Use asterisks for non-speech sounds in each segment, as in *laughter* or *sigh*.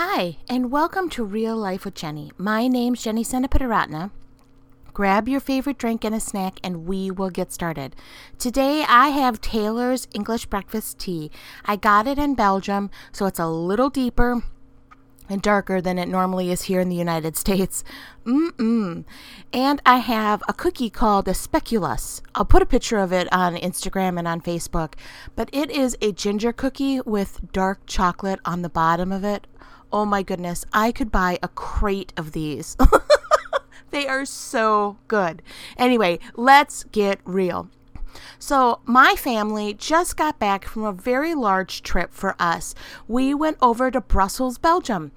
Hi, and welcome to Real Life with Jenny. My name's Jenny Senapitaratna. Grab your favorite drink and a snack, and we will get started. Today, I have Taylor's English breakfast tea. I got it in Belgium, so it's a little deeper and darker than it normally is here in the United *laughs* States. Mm-mm. And I have a cookie called a speculoos. I'll put a picture of it on Instagram and on Facebook. But it is a ginger cookie with dark chocolate on the bottom of it. Oh my goodness, I could buy a crate of these. *laughs* they are so good. Anyway, let's get real. So, my family just got back from a very large trip for us. We went over to Brussels, Belgium.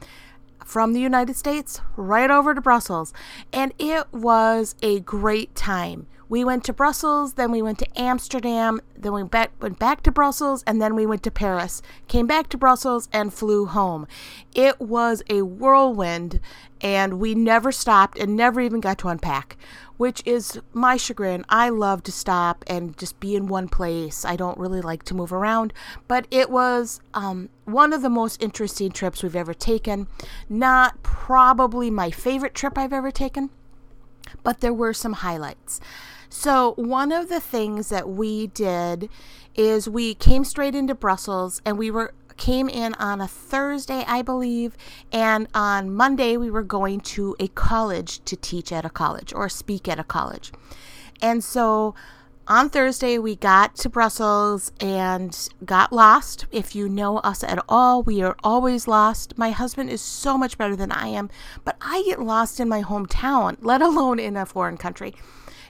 From the United States, right over to Brussels. And it was a great time. We went to Brussels, then we went to Amsterdam, then we back, went back to Brussels, and then we went to Paris. Came back to Brussels and flew home. It was a whirlwind, and we never stopped and never even got to unpack, which is my chagrin. I love to stop and just be in one place. I don't really like to move around, but it was um, one of the most interesting trips we've ever taken. Not probably my favorite trip I've ever taken, but there were some highlights. So, one of the things that we did is we came straight into Brussels and we were came in on a Thursday, I believe, and on Monday we were going to a college to teach at a college or speak at a college. And so on Thursday, we got to Brussels and got lost. If you know us at all, we are always lost. My husband is so much better than I am, but I get lost in my hometown, let alone in a foreign country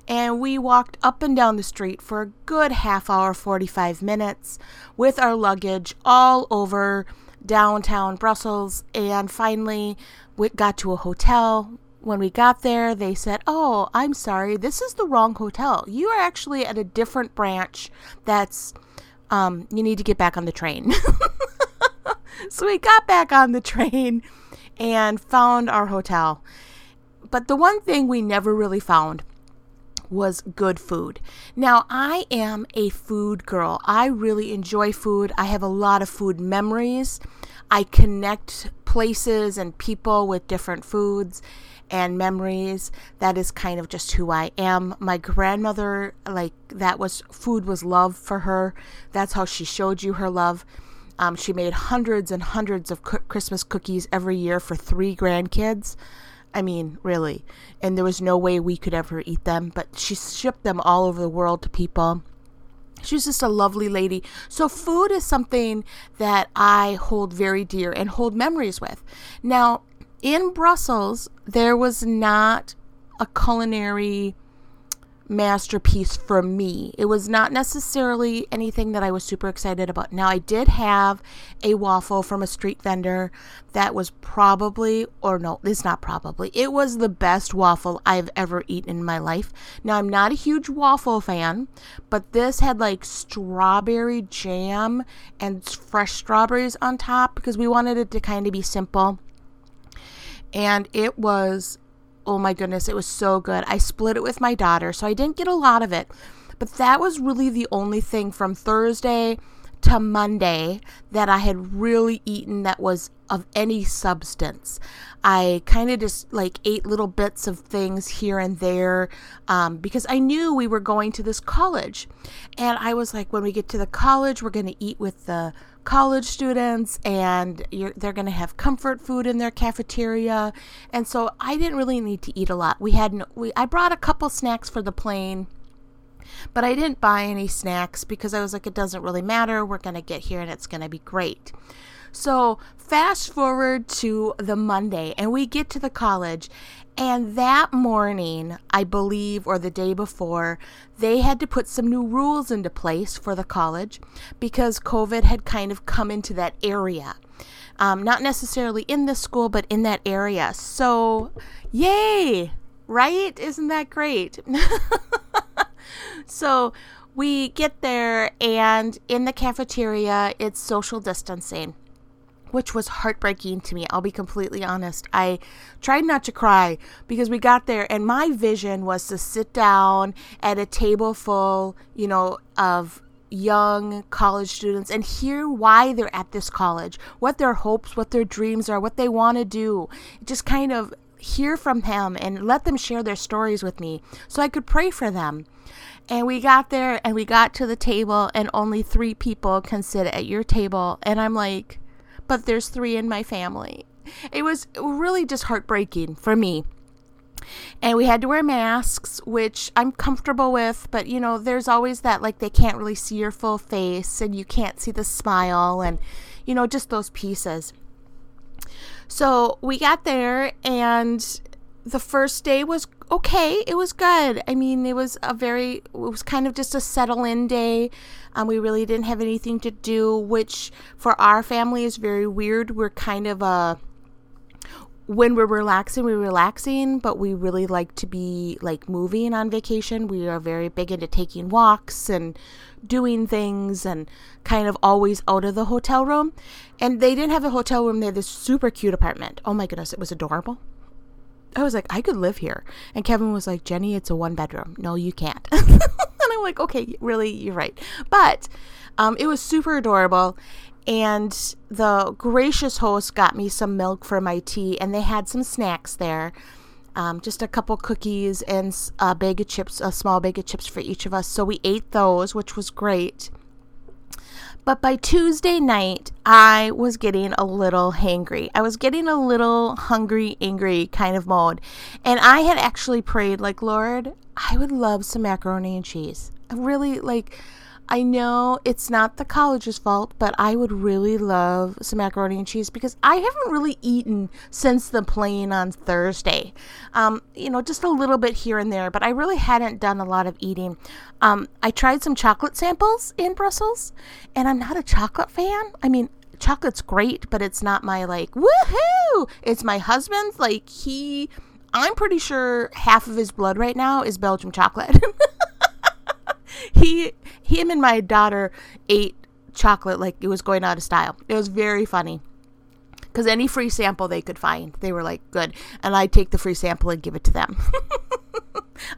and we walked up and down the street for a good half hour, 45 minutes with our luggage all over downtown Brussels. And finally, we got to a hotel. When we got there, they said, Oh, I'm sorry, this is the wrong hotel. You are actually at a different branch that's, um, you need to get back on the train. *laughs* so we got back on the train and found our hotel. But the one thing we never really found was good food. Now, I am a food girl. I really enjoy food. I have a lot of food memories. I connect places and people with different foods and memories. That is kind of just who I am. My grandmother, like, that was food was love for her. That's how she showed you her love. Um, she made hundreds and hundreds of Christmas cookies every year for three grandkids. I mean, really. And there was no way we could ever eat them, but she shipped them all over the world to people. She was just a lovely lady. So, food is something that I hold very dear and hold memories with. Now, in Brussels, there was not a culinary masterpiece for me. It was not necessarily anything that I was super excited about. Now, I did have a waffle from a street vendor that was probably, or no, it's not probably, it was the best waffle I've ever eaten in my life. Now, I'm not a huge waffle fan, but this had like strawberry jam and fresh strawberries on top because we wanted it to kind of be simple. And it was oh my goodness, it was so good. I split it with my daughter, so I didn't get a lot of it. But that was really the only thing from Thursday to Monday that I had really eaten that was of any substance. I kind of just like ate little bits of things here and there um, because I knew we were going to this college. And I was like, when we get to the college, we're going to eat with the college students and they're going to have comfort food in their cafeteria. And so I didn't really need to eat a lot. We had no, we, I brought a couple snacks for the plane. But I didn't buy any snacks because I was like, it doesn't really matter. We're going to get here and it's going to be great. So, fast forward to the Monday, and we get to the college, and that morning, I believe, or the day before, they had to put some new rules into place for the college because COVID had kind of come into that area. Um, not necessarily in the school, but in that area. So, yay! Right? Isn't that great? *laughs* so, we get there, and in the cafeteria, it's social distancing which was heartbreaking to me. I'll be completely honest. I tried not to cry because we got there and my vision was to sit down at a table full, you know, of young college students and hear why they're at this college, what their hopes, what their dreams are, what they want to do. Just kind of hear from them and let them share their stories with me so I could pray for them. And we got there and we got to the table, and only three people can sit at your table. And I'm like, but there's three in my family. It was really just heartbreaking for me. And we had to wear masks, which I'm comfortable with, but you know, there's always that like they can't really see your full face and you can't see the smile and you know, just those pieces. So we got there and the first day was okay. It was good. I mean, it was a very, it was kind of just a settle in day. Um, we really didn't have anything to do, which for our family is very weird. We're kind of a, when we're relaxing, we're relaxing, but we really like to be like moving on vacation. We are very big into taking walks and doing things and kind of always out of the hotel room. And they didn't have a hotel room, they had this super cute apartment. Oh my goodness, it was adorable. I was like, I could live here. And Kevin was like, Jenny, it's a one bedroom. No, you can't. *laughs* and I'm like, okay, really, you're right. But um, it was super adorable. And the gracious host got me some milk for my tea, and they had some snacks there. Um, just a couple cookies and a bag of chips, a small bag of chips for each of us. So we ate those, which was great. But by Tuesday night, I was getting a little hangry. I was getting a little hungry, angry kind of mode. And I had actually prayed, like, Lord, I would love some macaroni and cheese. I really, like, I know it's not the college's fault, but I would really love some macaroni and cheese because I haven't really eaten since the plane on Thursday. Um, you know, just a little bit here and there, but I really hadn't done a lot of eating. Um, I tried some chocolate samples in Brussels, and I'm not a chocolate fan. I mean, chocolate's great, but it's not my like woohoo. It's my husband's. Like he, I'm pretty sure half of his blood right now is Belgium chocolate. *laughs* he him and my daughter ate chocolate like it was going out of style. It was very funny. Because any free sample they could find, they were like, good. And I'd take the free sample and give it to them. *laughs*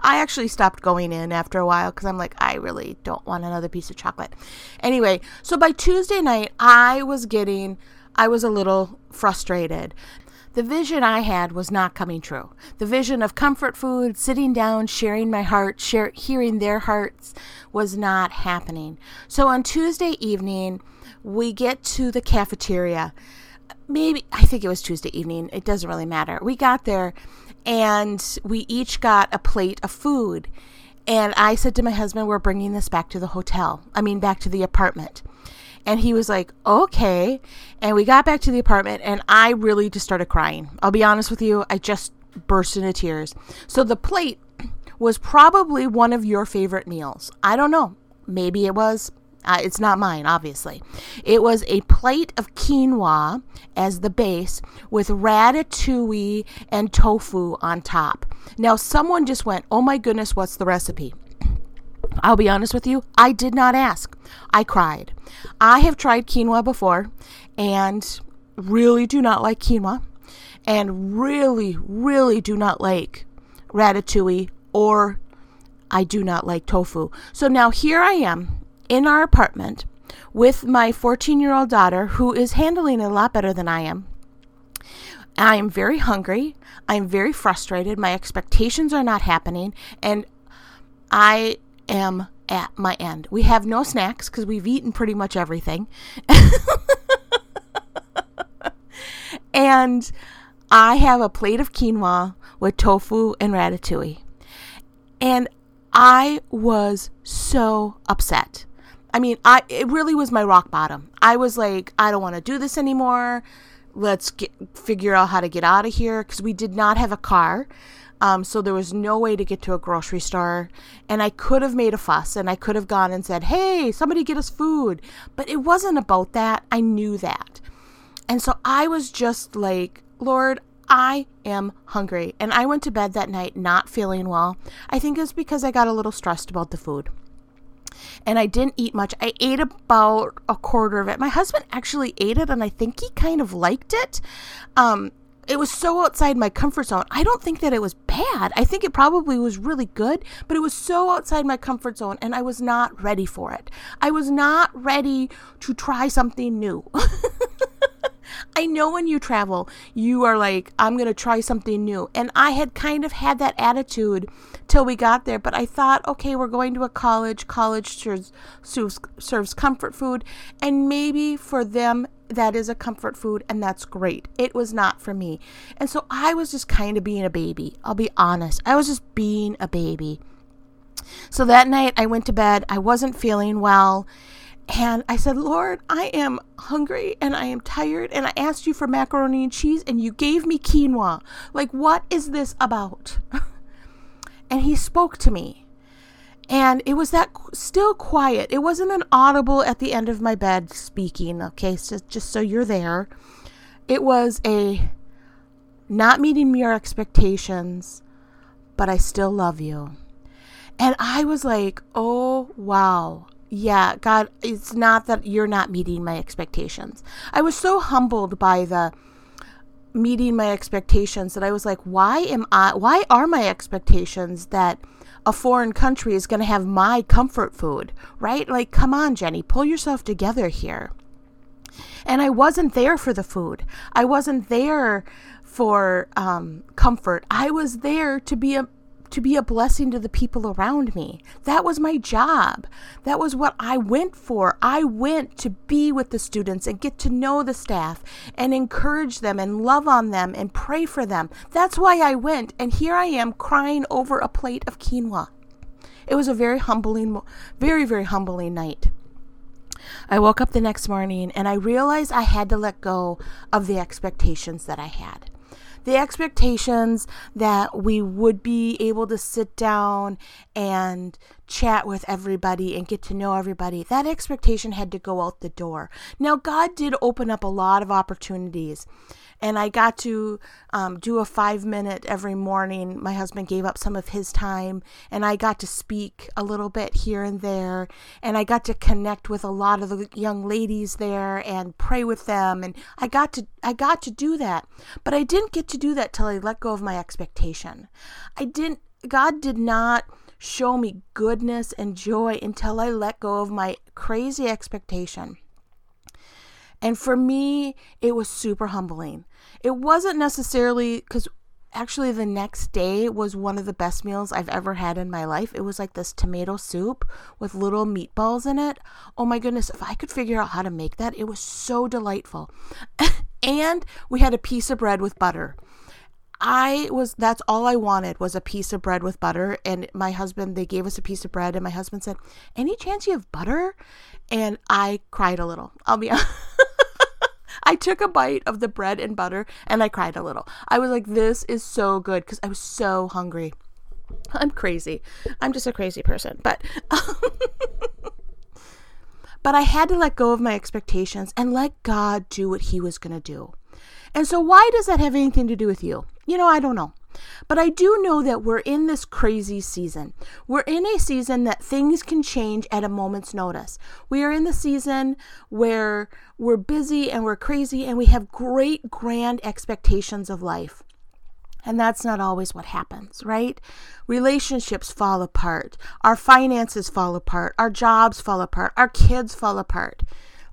I actually stopped going in after a while because I'm like, I really don't want another piece of chocolate. Anyway, so by Tuesday night, I was getting, I was a little frustrated. The vision I had was not coming true. The vision of comfort food, sitting down, sharing my heart, share, hearing their hearts was not happening. So on Tuesday evening, we get to the cafeteria. Maybe, I think it was Tuesday evening. It doesn't really matter. We got there and we each got a plate of food. And I said to my husband, We're bringing this back to the hotel. I mean, back to the apartment. And he was like, okay. And we got back to the apartment, and I really just started crying. I'll be honest with you, I just burst into tears. So the plate was probably one of your favorite meals. I don't know. Maybe it was. Uh, it's not mine, obviously. It was a plate of quinoa as the base with ratatouille and tofu on top. Now, someone just went, Oh my goodness, what's the recipe? I'll be honest with you, I did not ask. I cried. I have tried quinoa before and really do not like quinoa and really, really do not like ratatouille or I do not like tofu. So now here I am in our apartment with my 14 year old daughter who is handling it a lot better than I am. I am very hungry. I'm very frustrated. My expectations are not happening. And I am at my end. We have no snacks because we've eaten pretty much everything. *laughs* and I have a plate of quinoa with tofu and ratatouille. And I was so upset. I mean, I it really was my rock bottom. I was like, I don't want to do this anymore. Let's get, figure out how to get out of here because we did not have a car. Um, so there was no way to get to a grocery store. And I could have made a fuss and I could have gone and said, hey, somebody get us food. But it wasn't about that. I knew that. And so I was just like, Lord, I am hungry. And I went to bed that night not feeling well. I think it's because I got a little stressed about the food. And I didn't eat much. I ate about a quarter of it. My husband actually ate it, and I think he kind of liked it. Um, it was so outside my comfort zone. I don't think that it was bad. I think it probably was really good, but it was so outside my comfort zone and I was not ready for it. I was not ready to try something new. *laughs* I know when you travel, you are like, I'm going to try something new. And I had kind of had that attitude till we got there. But I thought, okay, we're going to a college. College serves, serves, serves comfort food. And maybe for them, that is a comfort food. And that's great. It was not for me. And so I was just kind of being a baby. I'll be honest. I was just being a baby. So that night I went to bed. I wasn't feeling well. And I said, Lord, I am hungry and I am tired. And I asked you for macaroni and cheese and you gave me quinoa. Like, what is this about? *laughs* and he spoke to me. And it was that still quiet. It wasn't an audible at the end of my bed speaking, okay? So just so you're there. It was a not meeting your expectations, but I still love you. And I was like, oh, wow yeah, God, it's not that you're not meeting my expectations. I was so humbled by the meeting my expectations that I was like, why am I, why are my expectations that a foreign country is going to have my comfort food, right? Like, come on, Jenny, pull yourself together here. And I wasn't there for the food. I wasn't there for um, comfort. I was there to be a to be a blessing to the people around me. That was my job. That was what I went for. I went to be with the students and get to know the staff and encourage them and love on them and pray for them. That's why I went. And here I am crying over a plate of quinoa. It was a very humbling, very, very humbling night. I woke up the next morning and I realized I had to let go of the expectations that I had the expectations that we would be able to sit down and chat with everybody and get to know everybody, that expectation had to go out the door. Now, God did open up a lot of opportunities and I got to um, do a five minute every morning. My husband gave up some of his time, and I got to speak a little bit here and there, and I got to connect with a lot of the young ladies there and pray with them, and I got to I got to do that, but I didn't get to do that till I let go of my expectation. I didn't. God did not show me goodness and joy until I let go of my crazy expectation. And for me, it was super humbling. It wasn't necessarily because actually the next day was one of the best meals I've ever had in my life. It was like this tomato soup with little meatballs in it. Oh my goodness, if I could figure out how to make that, it was so delightful. *laughs* and we had a piece of bread with butter. I was that's all I wanted was a piece of bread with butter and my husband they gave us a piece of bread and my husband said, "Any chance you have butter?" And I cried a little. I'll be. *laughs* I took a bite of the bread and butter and I cried a little. I was like, this is so good because I was so hungry. I'm crazy. I'm just a crazy person. But. *laughs* but I had to let go of my expectations and let God do what He was going to do. And so, why does that have anything to do with you? You know, I don't know. But I do know that we're in this crazy season. We're in a season that things can change at a moment's notice. We are in the season where we're busy and we're crazy and we have great, grand expectations of life. And that's not always what happens, right? Relationships fall apart. Our finances fall apart. Our jobs fall apart. Our kids fall apart.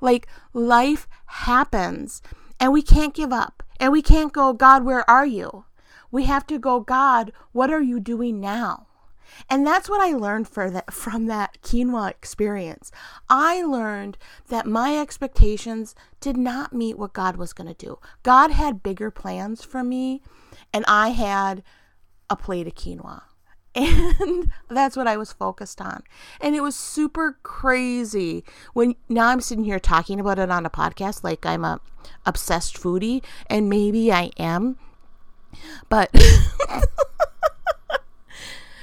Like life happens and we can't give up. And we can't go, God, where are you? We have to go, God, what are you doing now? And that's what I learned that, from that quinoa experience. I learned that my expectations did not meet what God was going to do. God had bigger plans for me, and I had a plate of quinoa. And *laughs* that's what I was focused on. And it was super crazy when now I'm sitting here talking about it on a podcast like I'm a obsessed foodie, and maybe I am but *laughs*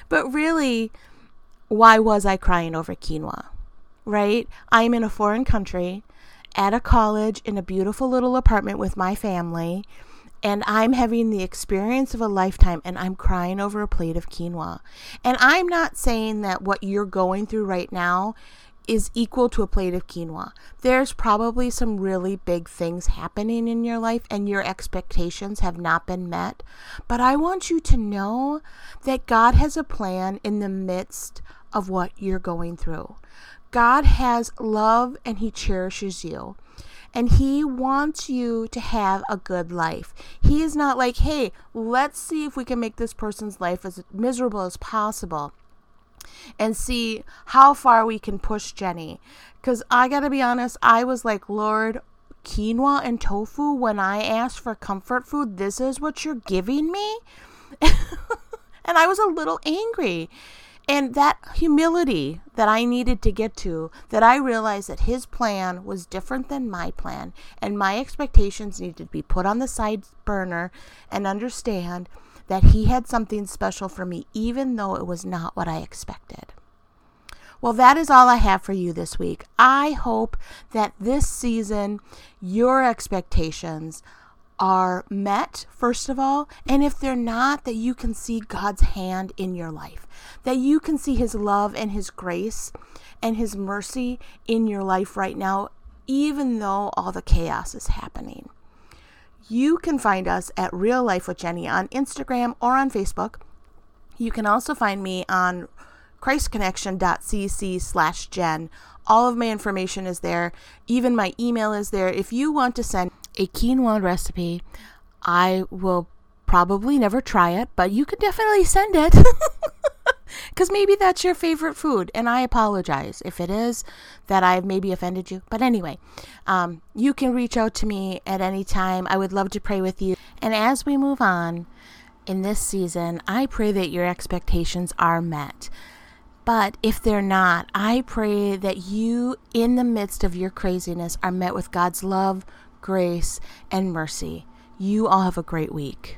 but really why was I crying over quinoa? Right? I'm in a foreign country at a college in a beautiful little apartment with my family and I'm having the experience of a lifetime and I'm crying over a plate of quinoa. And I'm not saying that what you're going through right now is equal to a plate of quinoa. There's probably some really big things happening in your life and your expectations have not been met. But I want you to know that God has a plan in the midst of what you're going through. God has love and He cherishes you. And He wants you to have a good life. He is not like, hey, let's see if we can make this person's life as miserable as possible and see how far we can push Jenny. Because I got to be honest, I was like, Lord, quinoa and tofu, when I asked for comfort food, this is what you're giving me? *laughs* and I was a little angry. And that humility that I needed to get to, that I realized that his plan was different than my plan, and my expectations needed to be put on the side burner and understand that He had something special for me, even though it was not what I expected. Well, that is all I have for you this week. I hope that this season your expectations are met, first of all, and if they're not, that you can see God's hand in your life, that you can see His love and His grace and His mercy in your life right now, even though all the chaos is happening. You can find us at Real Life with Jenny on Instagram or on Facebook. You can also find me on christconnection.cc slash Jen. All of my information is there. Even my email is there. If you want to send a quinoa recipe, I will probably never try it, but you could definitely send it. *laughs* Because maybe that's your favorite food, and I apologize if it is that I've maybe offended you. But anyway, um, you can reach out to me at any time. I would love to pray with you. And as we move on in this season, I pray that your expectations are met. But if they're not, I pray that you, in the midst of your craziness, are met with God's love, grace, and mercy. You all have a great week.